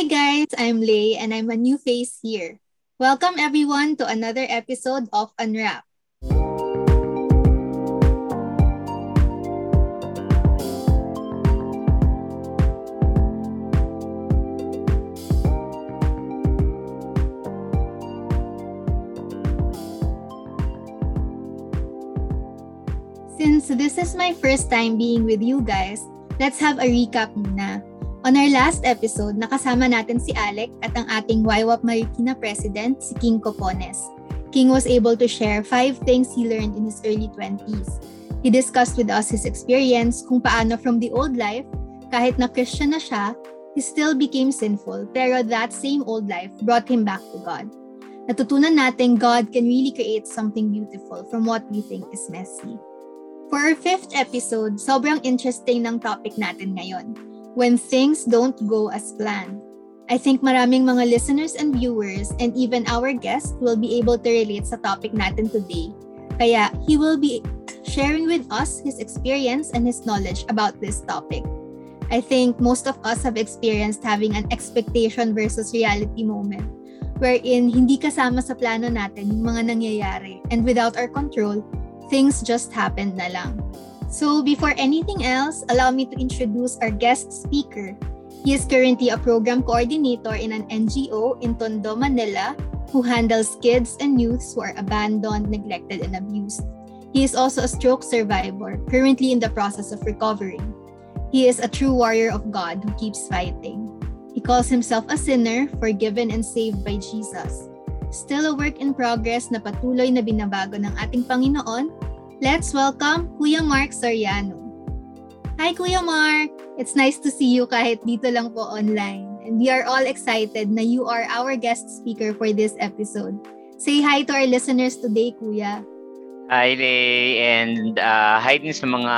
Hi guys, I'm Lay and I'm a new face here. Welcome everyone to another episode of Unwrap. Since this is my first time being with you guys, let's have a recap muna. On our last episode, nakasama natin si Alec at ang ating YWAP Marikina president, si King Copones. King was able to share five things he learned in his early 20s. He discussed with us his experience kung paano from the old life, kahit na Christian na siya, he still became sinful, pero that same old life brought him back to God. Natutunan natin God can really create something beautiful from what we think is messy. For our fifth episode, sobrang interesting ng topic natin ngayon. When things don't go as planned. I think maraming mga listeners and viewers and even our guest will be able to relate sa topic natin today. Kaya he will be sharing with us his experience and his knowledge about this topic. I think most of us have experienced having an expectation versus reality moment wherein hindi kasama sa plano natin yung mga nangyayari and without our control, things just happened na lang. So before anything else, allow me to introduce our guest speaker. He is currently a program coordinator in an NGO in Tondo, Manila, who handles kids and youths who are abandoned, neglected, and abused. He is also a stroke survivor, currently in the process of recovering. He is a true warrior of God who keeps fighting. He calls himself a sinner, forgiven and saved by Jesus. Still a work in progress na patuloy na binabago ng ating Panginoon, let's welcome Kuya Mark Soriano. Hi Kuya Mark! It's nice to see you kahit dito lang po online. And we are all excited na you are our guest speaker for this episode. Say hi to our listeners today, Kuya. Hi, Lay, and uh, hi din sa mga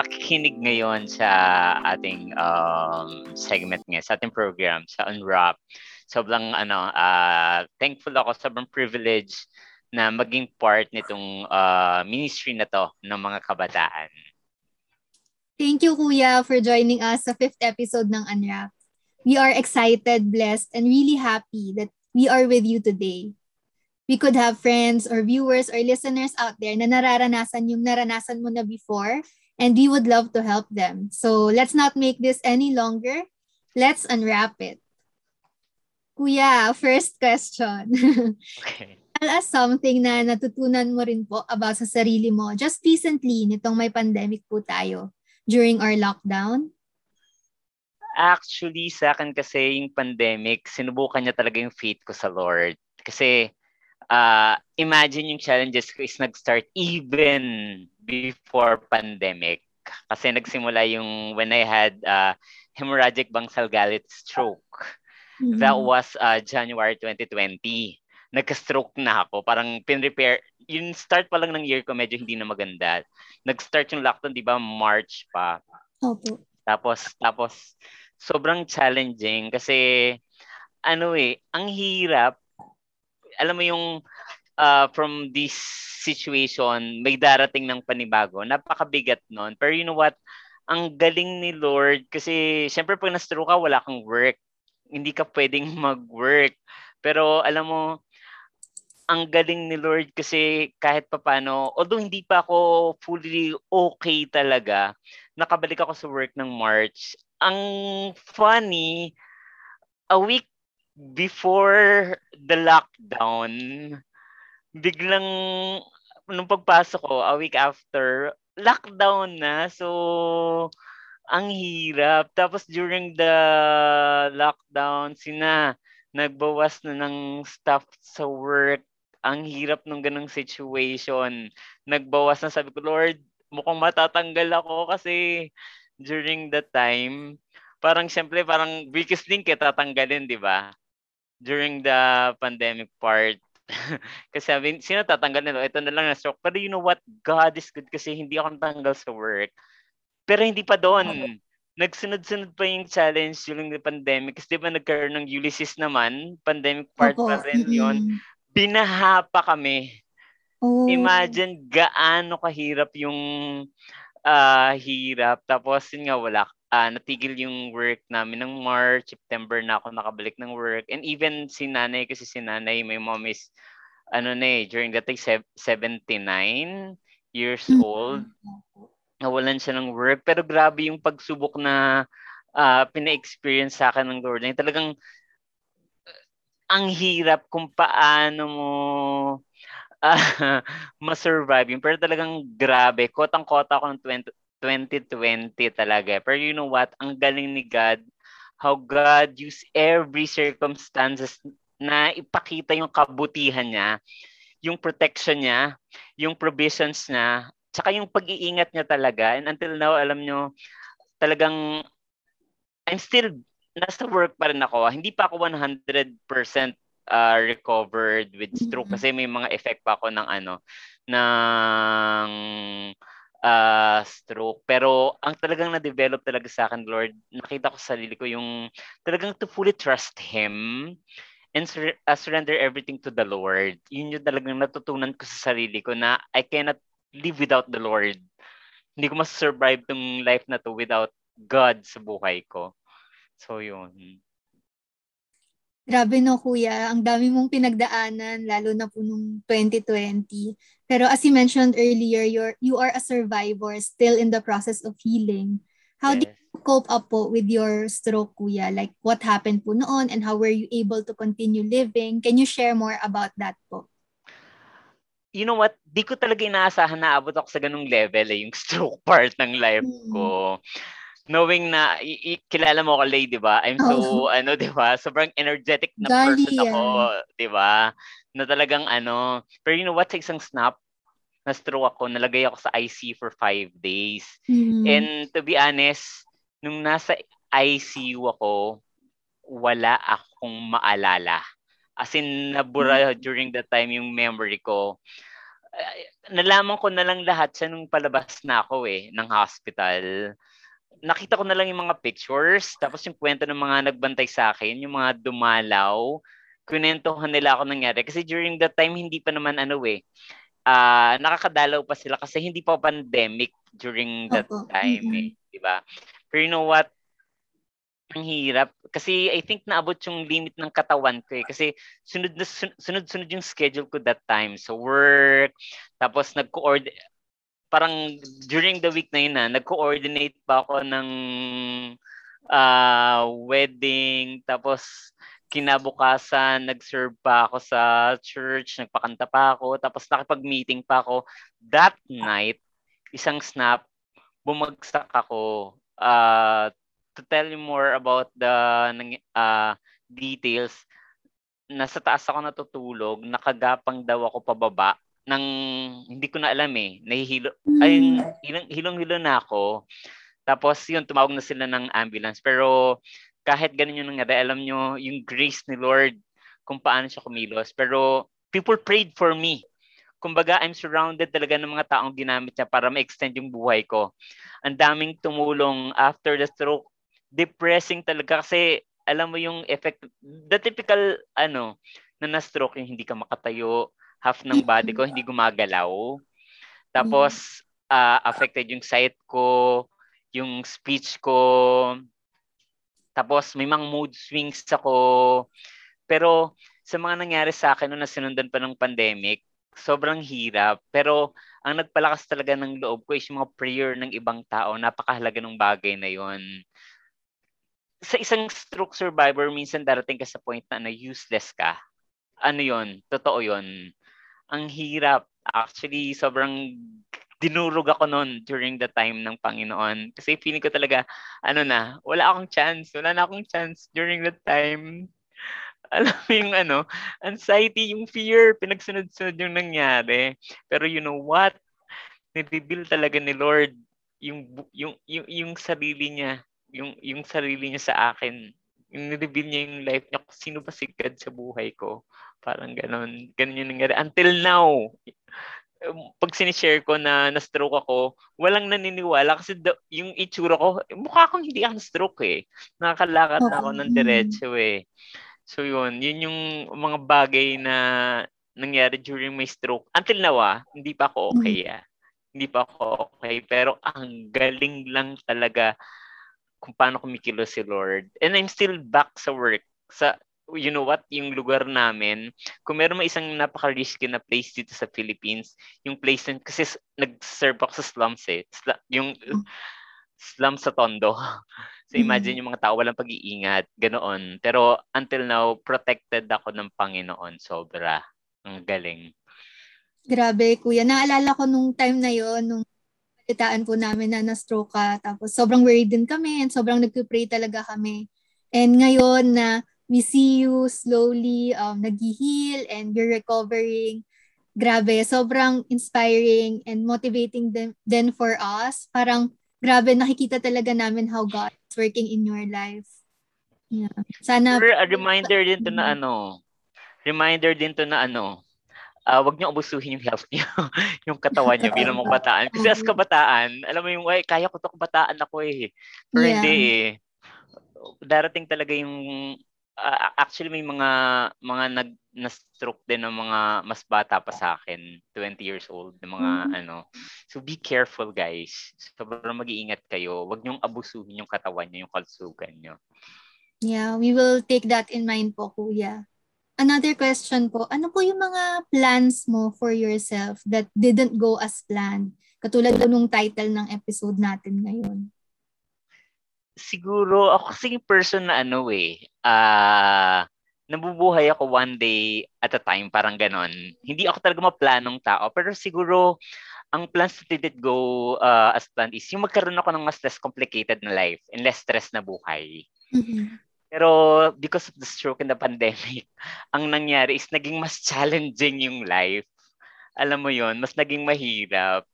nakikinig ngayon sa ating um, segment ngayon, sa ating program, sa Unwrap sobrang ano uh, thankful ako sobrang privilege na maging part nitong uh, ministry na to ng mga kabataan. Thank you Kuya for joining us sa fifth episode ng Unwrap. We are excited, blessed, and really happy that we are with you today. We could have friends or viewers or listeners out there na nararanasan yung naranasan mo na before and we would love to help them. So let's not make this any longer. Let's unwrap it. Kuya, first question. Okay. Tell us something na natutunan mo rin po about sa sarili mo just recently nitong may pandemic po tayo during our lockdown? Actually, sa akin kasi yung pandemic, sinubukan niya talaga yung faith ko sa Lord. Kasi uh, imagine yung challenges ko is nag-start even before pandemic. Kasi nagsimula yung when I had uh, hemorrhagic bangsal galley stroke. Mm-hmm. That was uh, January 2020. Nagka-stroke na ako. Parang pin-repair. Yung start pa lang ng year ko, medyo hindi na maganda. Nag-start yung lockdown, di ba? March pa. Opo. Tapos, tapos, sobrang challenging kasi, ano eh, ang hirap. Alam mo yung, uh, from this situation, may darating ng panibago. Napakabigat nun. Pero you know what? Ang galing ni Lord kasi, syempre pag na-stroke ka, wala kang work hindi ka pwedeng mag-work. Pero alam mo, ang galing ni Lord kasi kahit papano, although hindi pa ako fully okay talaga, nakabalik ako sa work ng March. Ang funny, a week before the lockdown, biglang nung pagpasok ko, a week after, lockdown na. So, ang hirap. Tapos during the lockdown, sina nagbawas na ng staff sa work. Ang hirap ng ganong situation. Nagbawas na sabi ko, Lord, mukhang matatanggal ako kasi during the time, parang siyempre parang weakest link eh, tatanggalin, di ba? During the pandemic part. kasi sabi, sino tatanggalin? Ito na lang na stroke. Pero you know what? God is good kasi hindi ako natanggal sa work pero hindi pa doon. Nagsunod-sunod pa yung challenge during the pandemic. Kasi di ba nagkaroon ng Ulysses naman? Pandemic part Opo. pa rin yun. Binaha pa kami. Oh. Imagine gaano kahirap yung uh, hirap. Tapos yun nga, wala, uh, natigil yung work namin ng March, September na ako nakabalik ng work. And even si nanay, kasi si nanay, my mom is, ano na eh, during that time, 79 years mm-hmm. old. Nawalan siya ng work. Pero grabe yung pagsubok na uh, pina-experience sa akin ng Lord. Yung talagang ang hirap kung paano mo uh, ma-survive yun. Pero talagang grabe. Kotang-kota ako ng 20, 2020 talaga. Pero you know what? Ang galing ni God. How God use every circumstances na ipakita yung kabutihan niya, yung protection niya, yung provisions niya, tsaka yung pag-iingat niya talaga. And until now, alam nyo, talagang I'm still nasa work pa rin ako. Hindi pa ako 100% uh, recovered with stroke mm-hmm. kasi may mga effect pa ako ng ano ng uh, stroke. Pero ang talagang na-develop talaga sa akin, Lord, nakita ko sa sarili ko yung talagang to fully trust Him and sur- uh, surrender everything to the Lord. Yun yung talagang natutunan ko sa sarili ko na I cannot live without the Lord. Hindi ko mas-survive tong life na to without God sa buhay ko. So, yun. Grabe no, kuya. Ang dami mong pinagdaanan, lalo na po nung 2020. Pero as you mentioned earlier, you're, you are a survivor still in the process of healing. How yes. did you cope up po with your stroke, kuya? Like, what happened po noon and how were you able to continue living? Can you share more about that po? You know what? Di ko talaga inaasahan na abot ako sa ganung level eh, yung stroke part ng life ko. Mm knowing na i- i- kilala mo ako, Lay, di ba? I'm so, oh. ano, di ba? Sobrang energetic na Gali person ako, di ba? Na talagang ano. Pero you know what? Sa isang snap, na-stroke ako, nalagay ako sa IC for five days. Mm-hmm. And to be honest, nung nasa ICU ako, wala akong maalala. As in, nabura mm-hmm. during that time yung memory ko. Uh, nalaman ko na lang lahat sa nung palabas na ako eh, ng hospital nakita ko na lang yung mga pictures, tapos yung kwento ng mga nagbantay sa akin, yung mga dumalaw, kunentohan nila ako nangyari. Kasi during that time, hindi pa naman ano eh, uh, nakakadalaw pa sila kasi hindi pa pandemic during that Opo. time eh, di ba? Pero you know what? Ang hirap. Kasi I think naabot yung limit ng katawan ko eh. Kasi sunod na sunod-sunod yung schedule ko that time. So work, tapos nag-coordinate, parang during the week na yun na, nag-coordinate pa ako ng uh, wedding, tapos kinabukasan, nag-serve pa ako sa church, nagpakanta pa ako, tapos nakipag-meeting pa ako. That night, isang snap, bumagsak ako. Uh, to tell you more about the uh, details, nasa taas ako natutulog, nakagapang daw ako pababa ng hindi ko na alam eh. Nahihilo mm. ay hilong hilong-hilo na ako. Tapos yun tumawag na sila ng ambulance pero kahit ganun yung nangyari, alam nyo yung grace ni Lord kung paano siya kumilos. Pero people prayed for me. Kumbaga, I'm surrounded talaga ng mga taong ginamit niya para ma-extend yung buhay ko. Ang daming tumulong after the stroke. Depressing talaga kasi alam mo yung effect, the typical ano, na na-stroke yung hindi ka makatayo, half ng body ko hindi gumagalaw. Tapos uh, affected yung sight ko, yung speech ko. Tapos may mga mood swings ako. Pero sa mga nangyari sa akin noong nasinundan pa ng pandemic, sobrang hirap. Pero ang nagpalakas talaga ng loob ko is yung mga prayer ng ibang tao. Napakahalaga ng bagay na yon. Sa isang stroke survivor, minsan darating ka sa point na, na useless ka. Ano yon? Totoo yon ang hirap. Actually, sobrang dinurog ako noon during the time ng Panginoon. Kasi feeling ko talaga, ano na, wala akong chance. Wala na akong chance during that time. Alam mo yung ano, anxiety, yung fear, pinagsunod-sunod yung nangyari. Pero you know what? Nireveal talaga ni Lord yung, yung, yung, yung sarili niya. Yung, yung sarili niya sa akin. Nireveal niya yung life niya. Sino ba si God sa buhay ko? Parang ganon. Ganon yung nangyari. Until now, pag sinishare ko na na-stroke ako, walang naniniwala kasi the, yung itsura ko, mukha akong hindi ako na-stroke eh. Nakakalakad na ako ng diretso eh. So yun, yun yung mga bagay na nangyari during my stroke. Until now ah, hindi pa ako okay mm. ah. Hindi pa ako okay. Pero ang galing lang talaga kung paano kumikilos si Lord. And I'm still back sa work. Sa, you know what, yung lugar namin, kung meron may isang napaka-risky na place dito sa Philippines, yung place na, kasi nag-serve ako sa slums eh. Sla, yung slum sa Tondo. So imagine yung mga tao walang pag-iingat, ganoon. Pero until now, protected ako ng Panginoon. Sobra. Ang galing. Grabe, kuya. Naalala ko nung time na yon nung balitaan po namin na na-stroke ka. Tapos sobrang worried din kami and sobrang nagpipray talaga kami. And ngayon na we see you slowly um, nag-heal and you're recovering. Grabe, sobrang inspiring and motivating din, din for us. Parang grabe, nakikita talaga namin how God is working in your life. Yeah. Sana... Sure, a reminder din to na ano, reminder din to na ano, uh, wag niyo abusuhin yung health niyo, yung katawan niyo bilang mga bataan. Kasi as kabataan, alam mo yung, ay, kaya ko to kabataan ako eh. Pero yeah. hindi eh. Darating talaga yung uh, actually may mga mga nag na-stroke din ng mga mas bata pa sa akin, 20 years old, ng mga mm-hmm. ano. So be careful guys. Sobrang mag-iingat kayo. Huwag niyong abusuhin yung katawan niyo, yung kalsugan niyo. Yeah, we will take that in mind po, kuya. Another question po, ano po yung mga plans mo for yourself that didn't go as planned? Katulad nung title ng episode natin ngayon siguro ako kasi yung person na ano eh, ah uh, nabubuhay ako one day at a time, parang ganon. Hindi ako talaga maplanong tao, pero siguro ang plans to did go uh, as planned is yung magkaroon ako ng mas less complicated na life and less stress na buhay. Mm-hmm. Pero because of the stroke and the pandemic, ang nangyari is naging mas challenging yung life. Alam mo yon mas naging mahirap.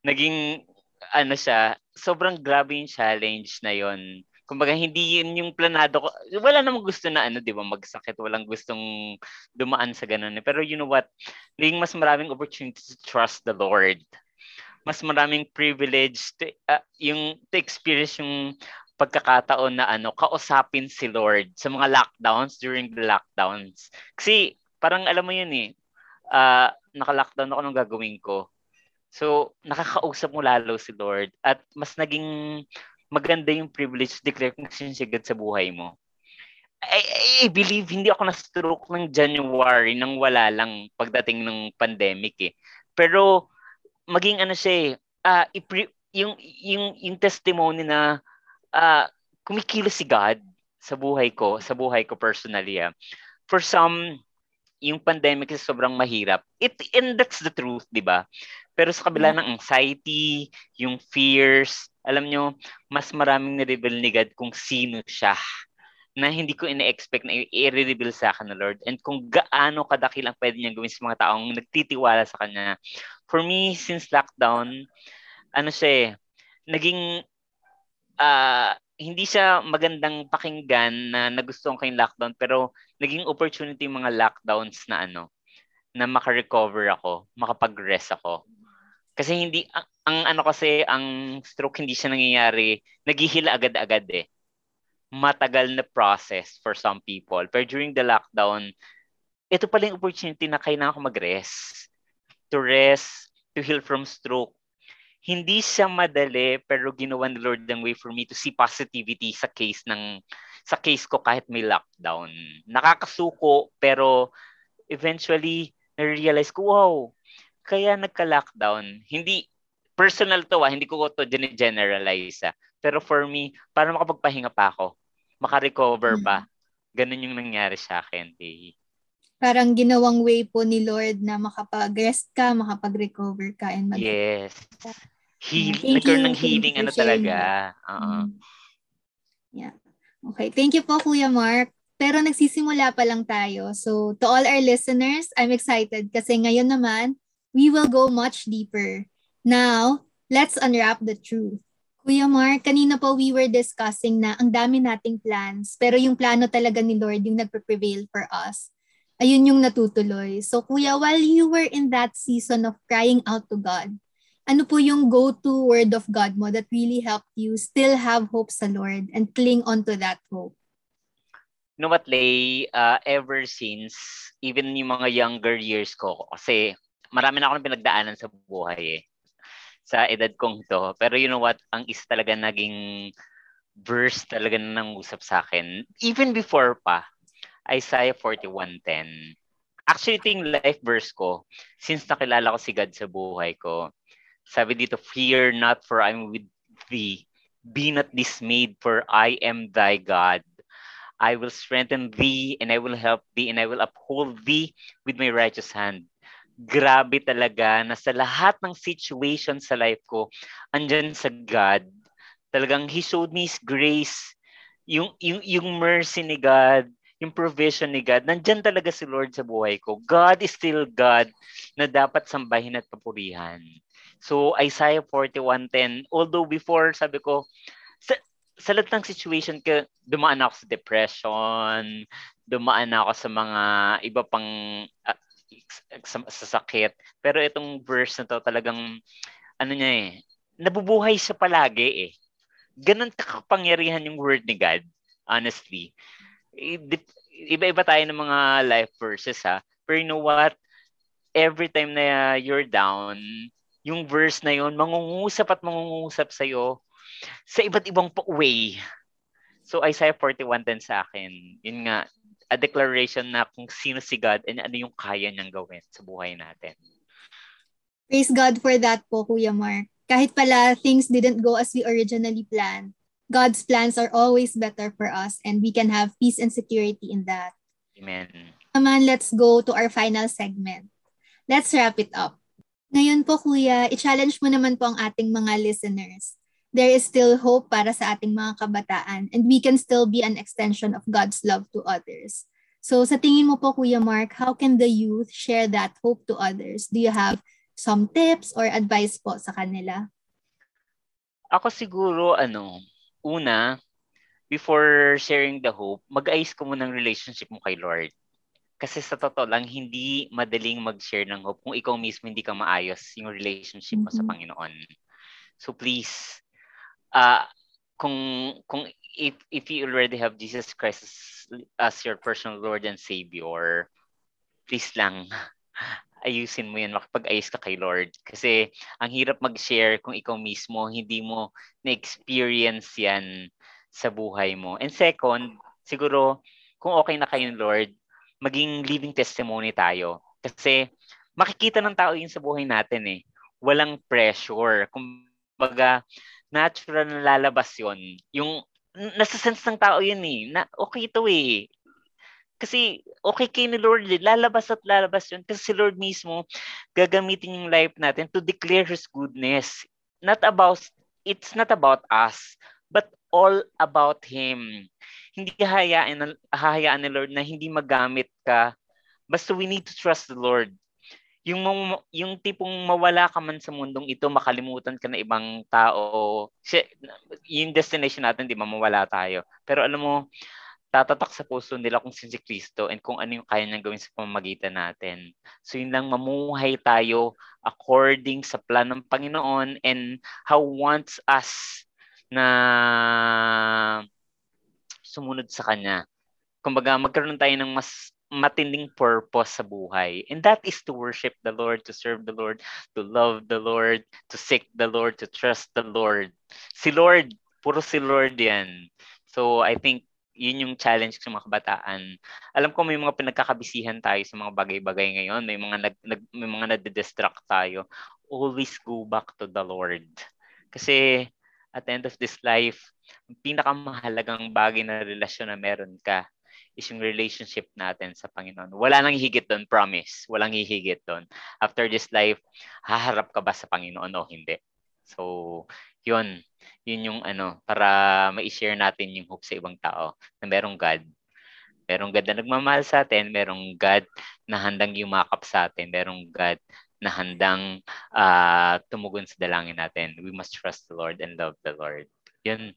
Naging ano siya, sobrang grabe yung challenge na yon. Kumbaga hindi yun yung planado ko. Wala namang gusto na ano, 'di ba, magsakit, walang gustong dumaan sa ganun. Pero you know what? Naging mas maraming opportunity to trust the Lord. Mas maraming privilege to, uh, yung to experience yung pagkakataon na ano, kausapin si Lord sa mga lockdowns during the lockdowns. Kasi parang alam mo yun eh, uh, naka-lockdown ako nung gagawin ko So, nakakausap mo lalo si Lord at mas naging maganda yung privilege declare kung sinsigad sa buhay mo. I, I believe hindi ako na-stroke ng January nang wala lang pagdating ng pandemic eh. Pero maging ano siya eh, uh, ipre- yung, yung, yung testimony na uh, kumikilos si God sa buhay ko, sa buhay ko personally. Ah. For some, yung pandemic is sobrang mahirap. It, and that's the truth, di ba? Pero sa kabila mm. ng anxiety, yung fears, alam nyo, mas maraming na-reveal ni God kung sino siya na hindi ko ina-expect na i-reveal sa akin ng Lord and kung gaano kadakil ang pwede niyang gawin sa mga taong nagtitiwala sa Kanya. For me, since lockdown, ano siya eh, naging uh, hindi siya magandang pakinggan na nagustuhan ko yung lockdown pero naging opportunity yung mga lockdowns na ano na maka-recover ako, makapag-rest ako. Kasi hindi, ang, ang ano kasi, ang stroke hindi siya nangyayari, naghihila agad-agad eh. Matagal na process for some people. Pero during the lockdown, ito pala yung opportunity na kailangan ko mag-rest. To rest, to heal from stroke. Hindi siya madali, pero ginawa ni Lord ng way for me to see positivity sa case ng sa case ko kahit may lockdown. Nakakasuko, pero eventually, na-realize ko, wow, kaya nagka-lockdown, hindi, personal to ah, hindi ko to generalize ah. Pero for me, para makapagpahinga pa ako, makarecover pa. Mm. Ganun yung nangyari sa akin. Eh. Parang ginawang way po ni Lord na makapag-rest ka, makapag-recover ka, and mag- Yes. Heal, Thank nagkaroon ng healing ano talaga. Uh-huh. Yeah. Okay. Thank you po, Kuya Mark. Pero nagsisimula pa lang tayo. So, to all our listeners, I'm excited kasi ngayon naman, we will go much deeper. Now, let's unwrap the truth. Kuya Mark, kanina po we were discussing na ang dami nating plans, pero yung plano talaga ni Lord yung nagpe-prevail for us. Ayun yung natutuloy. So Kuya, while you were in that season of crying out to God, ano po yung go-to word of God mo that really helped you still have hope sa Lord and cling on to that hope? You know uh, ever since, even yung mga younger years ko, kasi marami na akong pinagdaanan sa buhay eh. Sa edad kong to. Pero you know what, ang isa talaga naging verse talaga na nangusap sa akin. Even before pa, Isaiah 41.10. Actually, ito yung life verse ko. Since nakilala ko si God sa buhay ko, sabi dito, Fear not for I'm with thee. Be not dismayed for I am thy God. I will strengthen thee and I will help thee and I will uphold thee with my righteous hand. Grabe talaga na sa lahat ng situation sa life ko, andyan sa God. Talagang He showed me His grace, yung, yung, yung mercy ni God, yung provision ni God, nandyan talaga si Lord sa buhay ko. God is still God na dapat sambahin at papurihan. So Isaiah 41.10, although before sabi ko, sa, sa lahat ng situation ka, dumaan ako sa depression, dumaan ako sa mga iba pang uh, sa, sa sakit. Pero itong verse na to talagang, ano niya eh, nabubuhay siya palagi eh. Ganon kakapangyarihan yung word ni God, honestly iba-iba tayo ng mga life verses ha. Pero you know what? Every time na you're down, yung verse na yun, mangungusap at mangungusap sa'yo sa iba't ibang way. So Isaiah 41.10 sa akin, yun nga, a declaration na kung sino si God and ano yung kaya niyang gawin sa buhay natin. Praise God for that po, Kuya Mark. Kahit pala things didn't go as we originally planned, God's plans are always better for us and we can have peace and security in that. Amen. Naman, let's go to our final segment. Let's wrap it up. Ngayon po, Kuya, i-challenge mo naman po ang ating mga listeners. There is still hope para sa ating mga kabataan and we can still be an extension of God's love to others. So sa tingin mo po, Kuya Mark, how can the youth share that hope to others? Do you have some tips or advice po sa kanila? Ako siguro, ano, una, before sharing the hope, mag-ayos ko muna ng relationship mo kay Lord. Kasi sa totoo lang, hindi madaling mag-share ng hope kung ikaw mismo hindi ka maayos yung relationship mo mm-hmm. sa Panginoon. So please, uh, kung kung if if you already have Jesus Christ as, as your personal Lord and Savior, please lang ayusin mo yan, makipag-ayos ka kay Lord. Kasi ang hirap mag-share kung ikaw mismo, hindi mo na-experience yan sa buhay mo. And second, siguro, kung okay na kayo Lord, maging living testimony tayo. Kasi makikita ng tao yun sa buhay natin eh. Walang pressure. Kumbaga, natural na lalabas yun. Yung nasa sense ng tao yun eh, na okay to eh. Kasi okay kay ni Lord, eh. lalabas at lalabas yun. Kasi si Lord mismo, gagamitin yung life natin to declare His goodness. Not about, it's not about us, but all about Him. Hindi hahayaan, hahayaan ni Lord na hindi magamit ka. Basta we need to trust the Lord. Yung, yung tipong mawala ka man sa mundong ito, makalimutan ka na ibang tao. Yung destination natin, di ba, mawala tayo. Pero alam mo, tatatak sa puso nila kung si Kristo and kung ano yung kaya niyang gawin sa pamamagitan natin. So yun lang, mamuhay tayo according sa plan ng Panginoon and how wants us na sumunod sa Kanya. Kumbaga, magkaroon tayo ng mas matinding purpose sa buhay. And that is to worship the Lord, to serve the Lord, to love the Lord, to seek the Lord, to trust the Lord. Si Lord, puro si Lord yan. So I think yun yung challenge sa mga kabataan. Alam ko may mga pinagkakabisihan tayo sa mga bagay-bagay ngayon, may mga nag, nag may mga nade-distract tayo. Always go back to the Lord. Kasi at the end of this life, ang pinakamahalagang bagay na relasyon na meron ka is yung relationship natin sa Panginoon. Wala nang higit doon, promise. Walang hihigit doon. After this life, haharap ka ba sa Panginoon o hindi? So, yun. Yun yung ano, para ma-share natin yung hope sa ibang tao na merong God. Merong God na nagmamahal sa atin, merong God na handang yumakap sa atin, merong God na handang uh, tumugon sa dalangin natin. We must trust the Lord and love the Lord. Yun.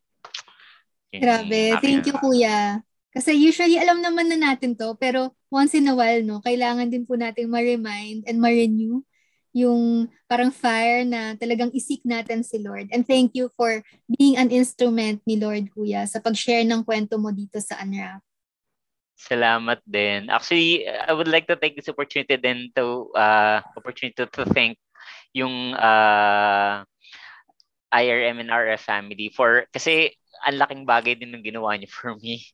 yun Grabe. Thank you, Kuya. Kasi usually alam naman na natin to, pero once in a while, no, kailangan din po nating ma-remind and ma-renew yung parang fire na talagang isik natin si Lord. And thank you for being an instrument ni Lord, Kuya, sa pag-share ng kwento mo dito sa Unwrap. Salamat din. Actually, I would like to take this opportunity then to uh, opportunity to, thank yung uh, IRM and RF family for kasi ang laking bagay din ng ginawa niyo for me.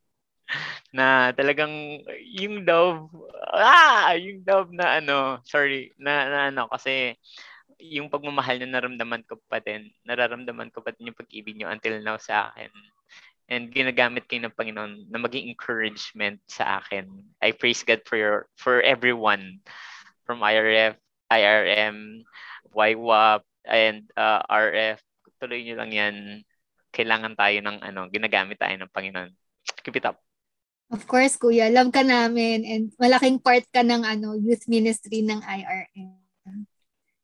na talagang yung love, ah, yung love na ano, sorry, na, na ano, kasi yung pagmamahal na naramdaman ko pa din, nararamdaman ko pa din yung pag-ibig niyo until now sa akin. And ginagamit kayo ng Panginoon na maging encouragement sa akin. I praise God for your, for everyone from IRF, IRM, YWAP, and uh, RF. Tuloy niyo lang yan. Kailangan tayo ng ano, ginagamit tayo ng Panginoon. Keep it up. Of course, Kuya. Love ka namin and malaking part ka ng ano, youth ministry ng IRM.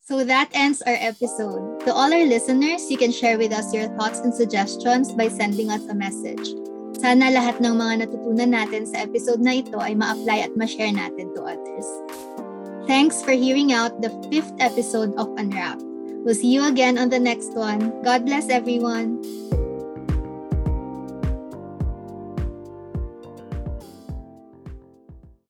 So that ends our episode. To all our listeners, you can share with us your thoughts and suggestions by sending us a message. Sana lahat ng mga natutunan natin sa episode na ito ay ma-apply at ma-share natin to others. Thanks for hearing out the fifth episode of Unwrapped. We'll see you again on the next one. God bless everyone.